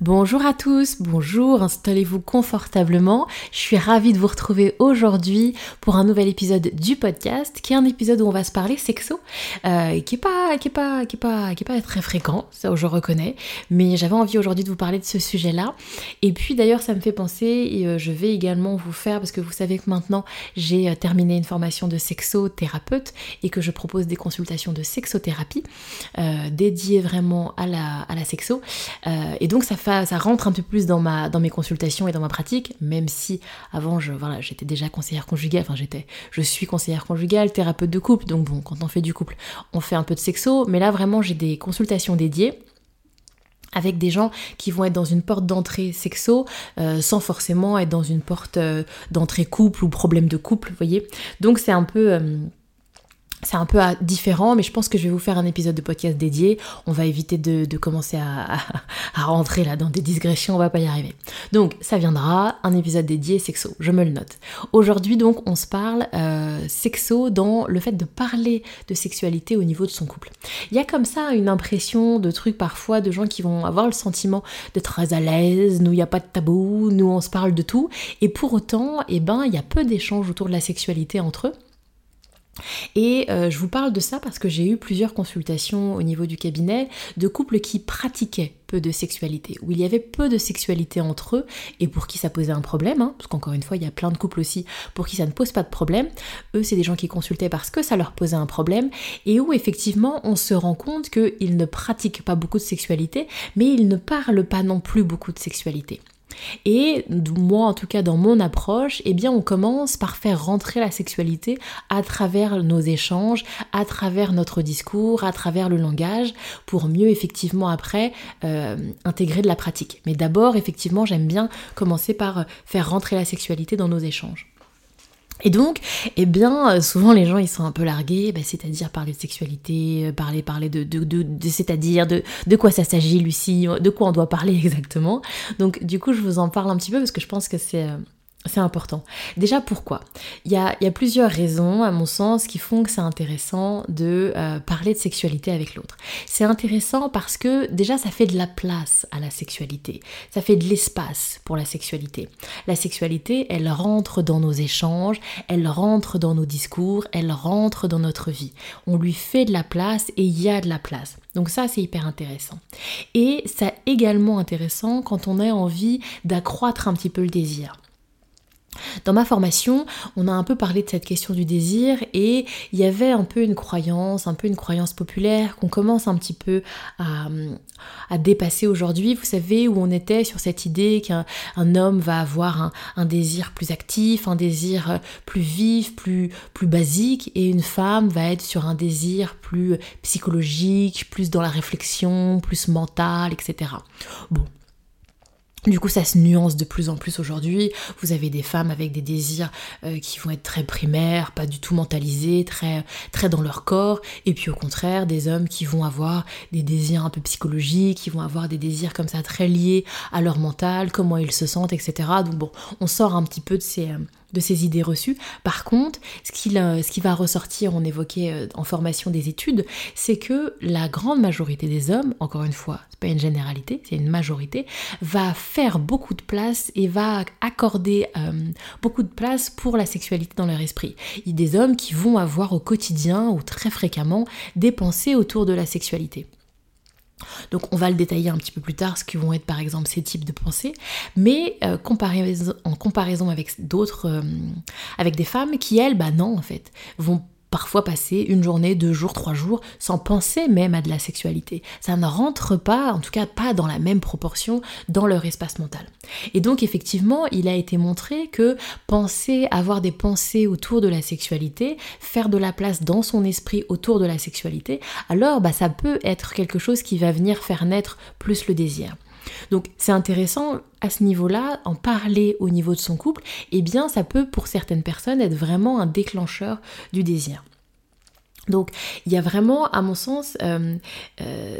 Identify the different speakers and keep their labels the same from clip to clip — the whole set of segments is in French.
Speaker 1: Bonjour à tous, bonjour, installez-vous confortablement. Je suis ravie de vous retrouver aujourd'hui pour un nouvel épisode du podcast, qui est un épisode où on va se parler sexo, euh, qui est pas, qui est pas, qui est pas, qui est pas très fréquent, ça je reconnais, mais j'avais envie aujourd'hui de vous parler de ce sujet-là. Et puis d'ailleurs, ça me fait penser, et euh, je vais également vous faire, parce que vous savez que maintenant j'ai euh, terminé une formation de sexothérapeute et que je propose des consultations de sexothérapie dédiées vraiment à la, à la sexo. et donc ça fait ça rentre un peu plus dans, ma, dans mes consultations et dans ma pratique, même si avant, je, voilà, j'étais déjà conseillère conjugale, enfin j'étais, je suis conseillère conjugale, thérapeute de couple, donc bon, quand on fait du couple, on fait un peu de sexo, mais là vraiment j'ai des consultations dédiées avec des gens qui vont être dans une porte d'entrée sexo euh, sans forcément être dans une porte euh, d'entrée couple ou problème de couple, vous voyez. Donc c'est un peu euh, c'est un peu différent, mais je pense que je vais vous faire un épisode de podcast dédié. On va éviter de, commencer à, rentrer là dans des digressions, on va pas y arriver. Donc ça viendra, un épisode dédié sexo, je me le note. Aujourd'hui donc on se parle euh, sexo dans le fait de parler de sexualité au niveau de son couple. Il y a comme ça une impression de trucs parfois de gens qui vont avoir le sentiment d'être très à l'aise, nous il n'y a pas de tabou, nous on se parle de tout, et pour autant, eh ben il y a peu d'échanges autour de la sexualité entre eux. Et euh, je vous parle de ça parce que j'ai eu plusieurs consultations au niveau du cabinet de couples qui pratiquaient peu de sexualité, où il y avait peu de sexualité entre eux et pour qui ça posait un problème, hein, parce qu'encore une fois, il y a plein de couples aussi pour qui ça ne pose pas de problème. Eux, c'est des gens qui consultaient parce que ça leur posait un problème et où effectivement on se rend compte qu'ils ne pratiquent pas beaucoup de sexualité, mais ils ne parlent pas non plus beaucoup de sexualité. Et moi, en tout cas, dans mon approche, eh bien, on commence par faire rentrer la sexualité à travers nos échanges, à travers notre discours, à travers le langage, pour mieux effectivement après euh, intégrer de la pratique. Mais d'abord, effectivement, j'aime bien commencer par faire rentrer la sexualité dans nos échanges. Et donc, eh bien, euh, souvent les gens ils sont un peu largués, bah, c'est-à-dire parler de sexualité, euh, parler, parler de, de, de, c'est-à-dire de, de quoi ça s'agit, Lucie, de quoi on doit parler exactement. Donc, du coup, je vous en parle un petit peu parce que je pense que c'est euh, c'est important. Déjà pourquoi? Il y, a, plusieurs raisons, à mon sens, qui font que c'est intéressant de euh, parler de sexualité avec l'autre. C'est intéressant parce que déjà ça fait de la place à la sexualité, ça fait de l'espace pour la sexualité. La sexualité, elle rentre dans nos échanges, elle rentre dans nos discours, elle rentre dans notre vie. On lui fait de la place et il y a de la place. Donc ça, c'est hyper intéressant. Et c'est également intéressant quand on a envie d'accroître un petit peu le désir. Dans ma formation, on a un peu parlé de cette question du désir et il y avait un peu une croyance, un peu une croyance populaire qu'on commence un petit peu à, dépasser aujourd'hui. Vous savez où on était sur cette idée qu'un homme va avoir un, désir plus actif, un désir plus vif, plus, basique et une femme va être sur un désir plus psychologique, plus dans la réflexion, plus mental, etc. du coup, ça se nuance de plus en plus aujourd'hui. Vous avez des femmes avec des désirs euh, qui vont être très primaires, pas du tout mentalisés, très, très dans leur corps. Et puis au contraire, des hommes qui vont avoir des désirs un peu psychologiques, qui vont avoir des désirs comme ça très liés à leur mental, comment ils se sentent, etc. Donc bon, on sort un petit peu de ces, euh, de ces idées reçues. Par contre, ce qui, ce qui va ressortir, on évoquait euh, en formation des études, c'est que la grande majorité des hommes, encore une fois, c'est pas une généralité, c'est une majorité, va faire beaucoup de place et va accorder euh, beaucoup de place pour la sexualité dans leur esprit. Il y des hommes qui vont avoir au quotidien ou très fréquemment des pensées autour de la sexualité. Donc on va le détailler un petit peu plus tard, ce qui vont être par exemple ces types de pensées, mais euh, en comparaison avec d'autres, euh, avec des femmes qui elles, bah non en fait, vont parfois passer une journée, deux jours, trois jours sans penser même à de la sexualité. Ça ne rentre pas, en tout cas pas dans la même proportion, dans leur espace mental. Et donc effectivement, il a été montré que penser, avoir des pensées autour de la sexualité, faire de la place dans son esprit autour de la sexualité, alors bah, ça peut être quelque chose qui va venir faire naître plus le désir. Donc c'est intéressant à ce niveau-là, en parler au niveau de son couple, et eh bien ça peut pour certaines personnes être vraiment un déclencheur du désir. Donc il y a vraiment, à mon sens, euh, euh,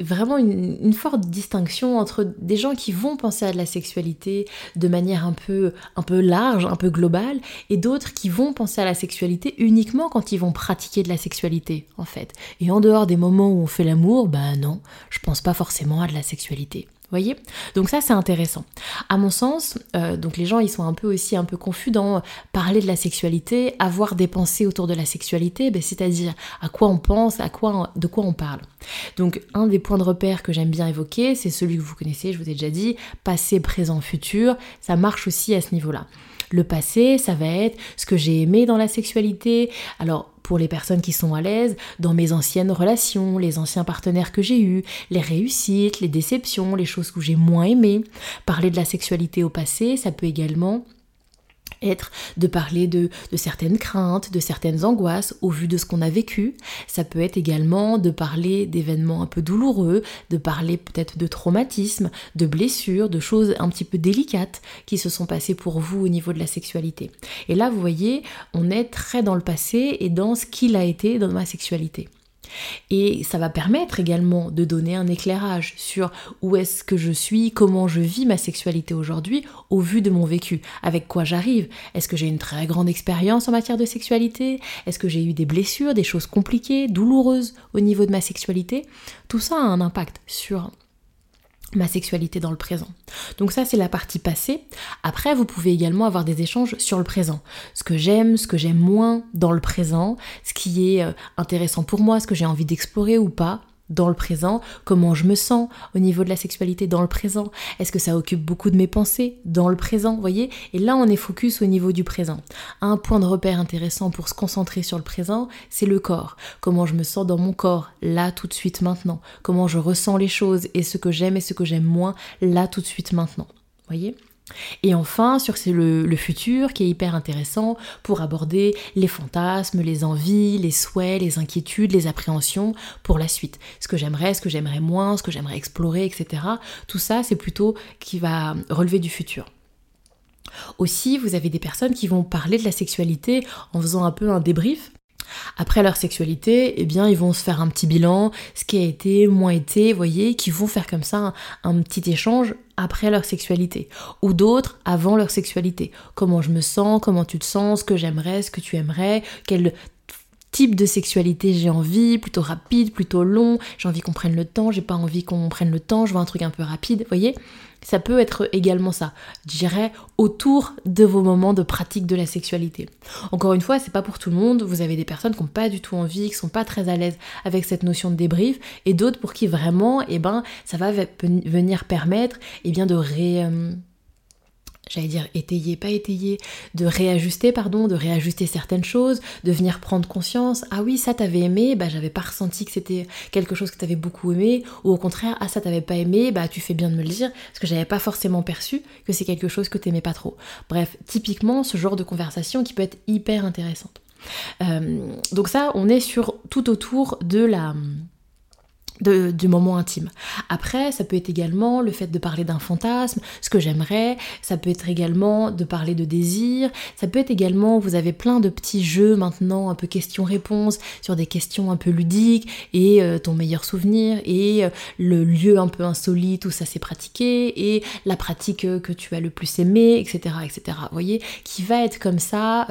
Speaker 1: vraiment une, forte distinction entre des gens qui vont penser à de la sexualité de manière un peu, un peu large, un peu globale, et d'autres qui vont penser à la sexualité uniquement quand ils vont pratiquer de la sexualité, en fait. Et en dehors des moments où on fait l'amour, ben non, je pense pas forcément à de la sexualité voyez Donc ça c'est intéressant. À mon sens, euh, donc les gens ils sont un peu aussi un peu confus dans parler de la sexualité, avoir des pensées autour de la sexualité, ben, c'est-à-dire à quoi on pense, à de quoi on parle. Donc un des points de repère que j'aime bien évoquer, c'est celui que vous connaissez, je vous ai déjà dit, passé, présent, futur, ça marche aussi à ce niveau-là. Le passé, ça va être ce que j'ai aimé dans la sexualité. Alors, pour les personnes qui sont à l'aise, dans mes anciennes relations, les anciens partenaires que j'ai eus, les réussites, les déceptions, les choses que j'ai moins aimées. Parler de la sexualité au passé, ça peut également être de parler de, certaines craintes, de certaines angoisses au vu de ce qu'on a vécu. Ça peut être également de parler d'événements un peu douloureux, de parler peut-être de traumatismes, de blessures, de choses un petit peu délicates qui se sont passées pour vous au niveau de la sexualité. Et là, vous voyez, on est très dans le passé et dans ce qu'il a été dans ma sexualité. Et ça va permettre également de donner un éclairage sur où est-ce que je suis, comment je vis ma sexualité aujourd'hui au vu de mon vécu, avec quoi j'arrive? Est-ce que j'ai une très grande expérience en matière de sexualité? Est-ce que j'ai eu des blessures, des choses compliquées, douloureuses au niveau de ma sexualité? Tout ça a un impact sur ma sexualité dans le présent. Donc ça c'est la partie passée. Après vous pouvez également avoir des échanges sur le présent. Ce que j'aime, ce que j'aime moins dans le présent, ce qui est euh, intéressant pour moi, ce que j'ai envie d'explorer ou pas dans le présent, comment je me sens au niveau de la sexualité dans le présent, est-ce que ça occupe beaucoup de mes pensées dans le présent, voyez Et là, on est focus au niveau du présent. Un point de repère intéressant pour se concentrer sur le présent, c'est le corps. Comment je me sens dans mon corps, là, tout de suite, maintenant. Comment je ressens les choses et ce que j'aime et ce que j'aime moins, là, tout de suite, maintenant. Voyez? Et enfin, sur le, le, futur qui est hyper intéressant pour aborder les fantasmes, les envies, les souhaits, les inquiétudes, les appréhensions pour la suite. Ce que j'aimerais, ce que j'aimerais moins, ce que j'aimerais explorer, etc. Tout ça, c'est plutôt qui va relever du futur. Aussi, vous avez des personnes qui vont parler de la sexualité en faisant un peu un débrief après leur sexualité, eh bien, ils vont se faire un petit bilan, ce qui a été, moins été, voyez, qui vont faire comme ça un, petit échange après leur sexualité. Ou d'autres avant leur sexualité. Comment je me sens, comment tu te sens, ce que j'aimerais, ce que tu aimerais, quel type de sexualité j'ai envie, plutôt rapide, plutôt long, j'ai envie qu'on prenne le temps, j'ai pas envie qu'on prenne le temps, je veux un truc un peu rapide, voyez? Ça peut être également ça, je dirais, autour de vos moments de pratique de la sexualité. Encore une fois, c'est pas pour tout le monde. Vous avez des personnes qui n'ont pas du tout envie, qui sont pas très à l'aise avec cette notion de débrief, et d'autres pour qui vraiment, eh ben, ça va venir permettre, eh bien, de ré, euh, j'allais dire étayer, pas étayer, de réajuster, pardon, de réajuster certaines choses, de venir prendre conscience, ah oui, ça t'avais aimé, bah j'avais pas ressenti que c'était quelque chose que t'avais beaucoup aimé, ou au contraire, ah ça t'avais pas aimé, bah tu fais bien de me le dire, parce que j'avais pas forcément perçu que c'est quelque chose que t'aimais pas trop. Bref, typiquement ce genre de conversation qui peut être hyper intéressante. Euh, donc ça, on est sur tout autour de la du moment intime. Après, ça peut être également le fait de parler d'un fantasme, ce que j'aimerais, ça peut être également de parler de désir, ça peut être également, vous avez plein de petits jeux maintenant, un peu questions-réponses, sur des questions un peu ludiques, et euh, ton meilleur souvenir, et euh, le lieu un peu insolite où ça s'est pratiqué, et la pratique euh, que tu as le plus aimé, etc. etc. Vous voyez, qui va être comme ça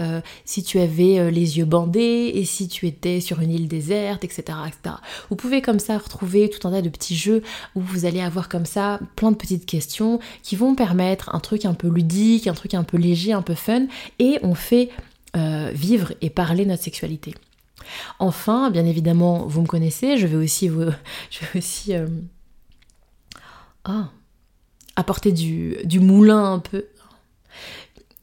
Speaker 1: si tu avais les yeux bandés, et si tu étais sur une île déserte, etc. etc. Vous pouvez comme ça retrouver tout un tas de petits jeux où vous allez avoir comme ça plein de petites questions qui vont permettre un truc un peu ludique, un truc un peu léger, un peu fun, et on fait euh, vivre et parler notre sexualité. Enfin, bien évidemment, vous me connaissez, je vais aussi vous, je vais aussi euh, ah, apporter du, du moulin un peu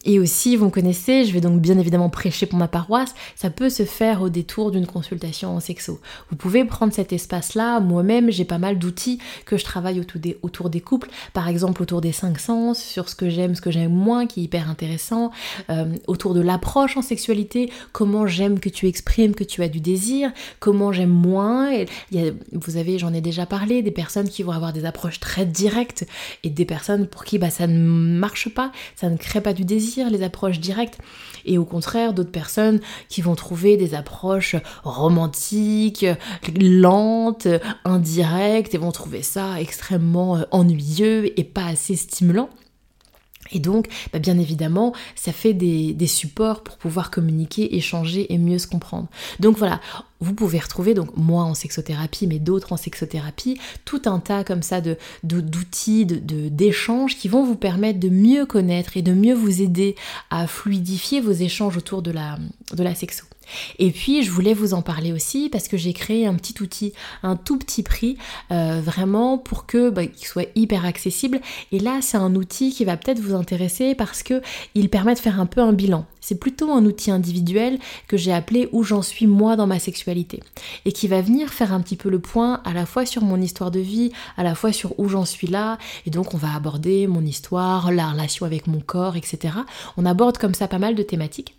Speaker 1: et aussi, vous me connaissez, je vais donc bien évidemment prêcher pour ma paroisse, ça peut se faire au détour d'une consultation en sexo. Vous pouvez prendre cet espace-là, moi-même j'ai pas mal d'outils que je travaille autour des, couples, par exemple autour des cinq sens, sur ce que j'aime, ce que j'aime moins, qui est hyper intéressant, euh, autour de l'approche en sexualité, comment j'aime que tu exprimes que tu as du désir, comment j'aime moins. Vous avez, j'en ai déjà parlé, des personnes qui vont avoir des approches très directes et des personnes pour qui bah, ça ne marche pas, ça ne crée pas du désir, les approches directes. Et au contraire, d'autres personnes qui vont trouver des approches romantiques, lentes, indirectes, et vont trouver ça extrêmement euh, ennuyeux et pas assez stimulant. Et donc, bah, bien évidemment, ça fait des, supports pour pouvoir communiquer, échanger et mieux se comprendre. Donc voilà, vous pouvez retrouver, donc moi en sexothérapie, mais d'autres en sexothérapie, tout un tas comme ça de, d'outils, de, d'échanges qui vont vous permettre de mieux connaître et de mieux vous aider à fluidifier vos échanges autour de la, de la sexo. Et puis je voulais vous en parler aussi parce que j'ai créé un petit outil, un tout petit prix, euh, vraiment pour que bah, qu'il soit hyper accessible. Et là c'est un outil qui va peut-être vous intéresser parce que il permet de faire un peu un bilan. C'est plutôt un outil individuel que j'ai appelé où j'en suis moi dans ma sexualité et qui va venir faire un petit peu le point à la fois sur mon histoire de vie, à la fois sur où j'en suis là. Et donc on va aborder mon histoire, la relation avec mon corps, etc. On aborde comme ça pas mal de thématiques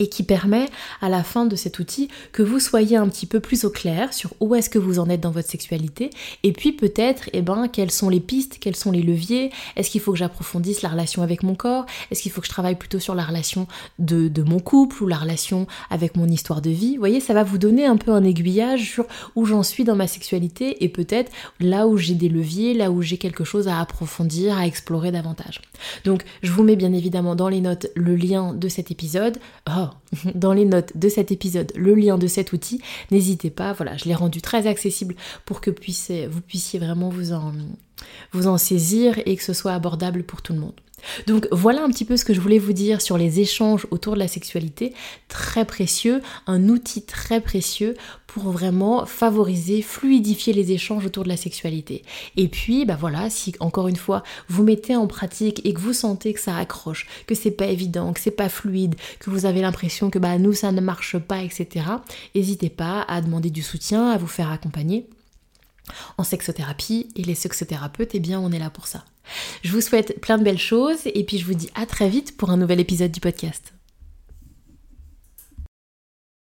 Speaker 1: et qui permet à la fin de cet outil que vous soyez un petit peu plus au clair sur où est-ce que vous en êtes dans votre sexualité et puis peut-être eh ben quelles sont les pistes, quels sont les leviers, est-ce qu'il faut que j'approfondisse la relation avec mon corps, est-ce qu'il faut que je travaille plutôt sur la relation de, de, mon couple ou la relation avec mon histoire de vie? Vous voyez, ça va vous donner un peu un aiguillage sur où j'en suis dans ma sexualité et peut-être là où j'ai des leviers, là où j'ai quelque chose à approfondir, à explorer davantage. Donc je vous mez bien évidemment dans les notes le lien de cet épisode. Oh, dans les notes de cet épisode le lien de cet outil. N'hésitez pas, voilà, je l'ai rendu très accessible pour que vous puissiez vraiment vous en, saisir et que ce soit abordable pour tout le monde. Donc voilà un petit peu ce que je voulais vous dire sur les échanges autour de la sexualité, très précieux, un outil très précieux pour vraiment favoriser, fluidifier les échanges autour de la sexualité. Et puis, bah voilà, si encore une fois vous mettez en pratique et que vous sentez que ça accroche, que c'est pas évident, que c'est pas fluide, que vous avez l'impression que bah nous ça ne marche pas, etc. N'hésitez pas à demander du soutien, à vous faire accompagner en sexothérapie et les sexothérapeutes, eh bien on est là pour ça. Je vous souhaite plein de belles choses et puis je vous dis à très vite pour un nouvel épisode du podcast.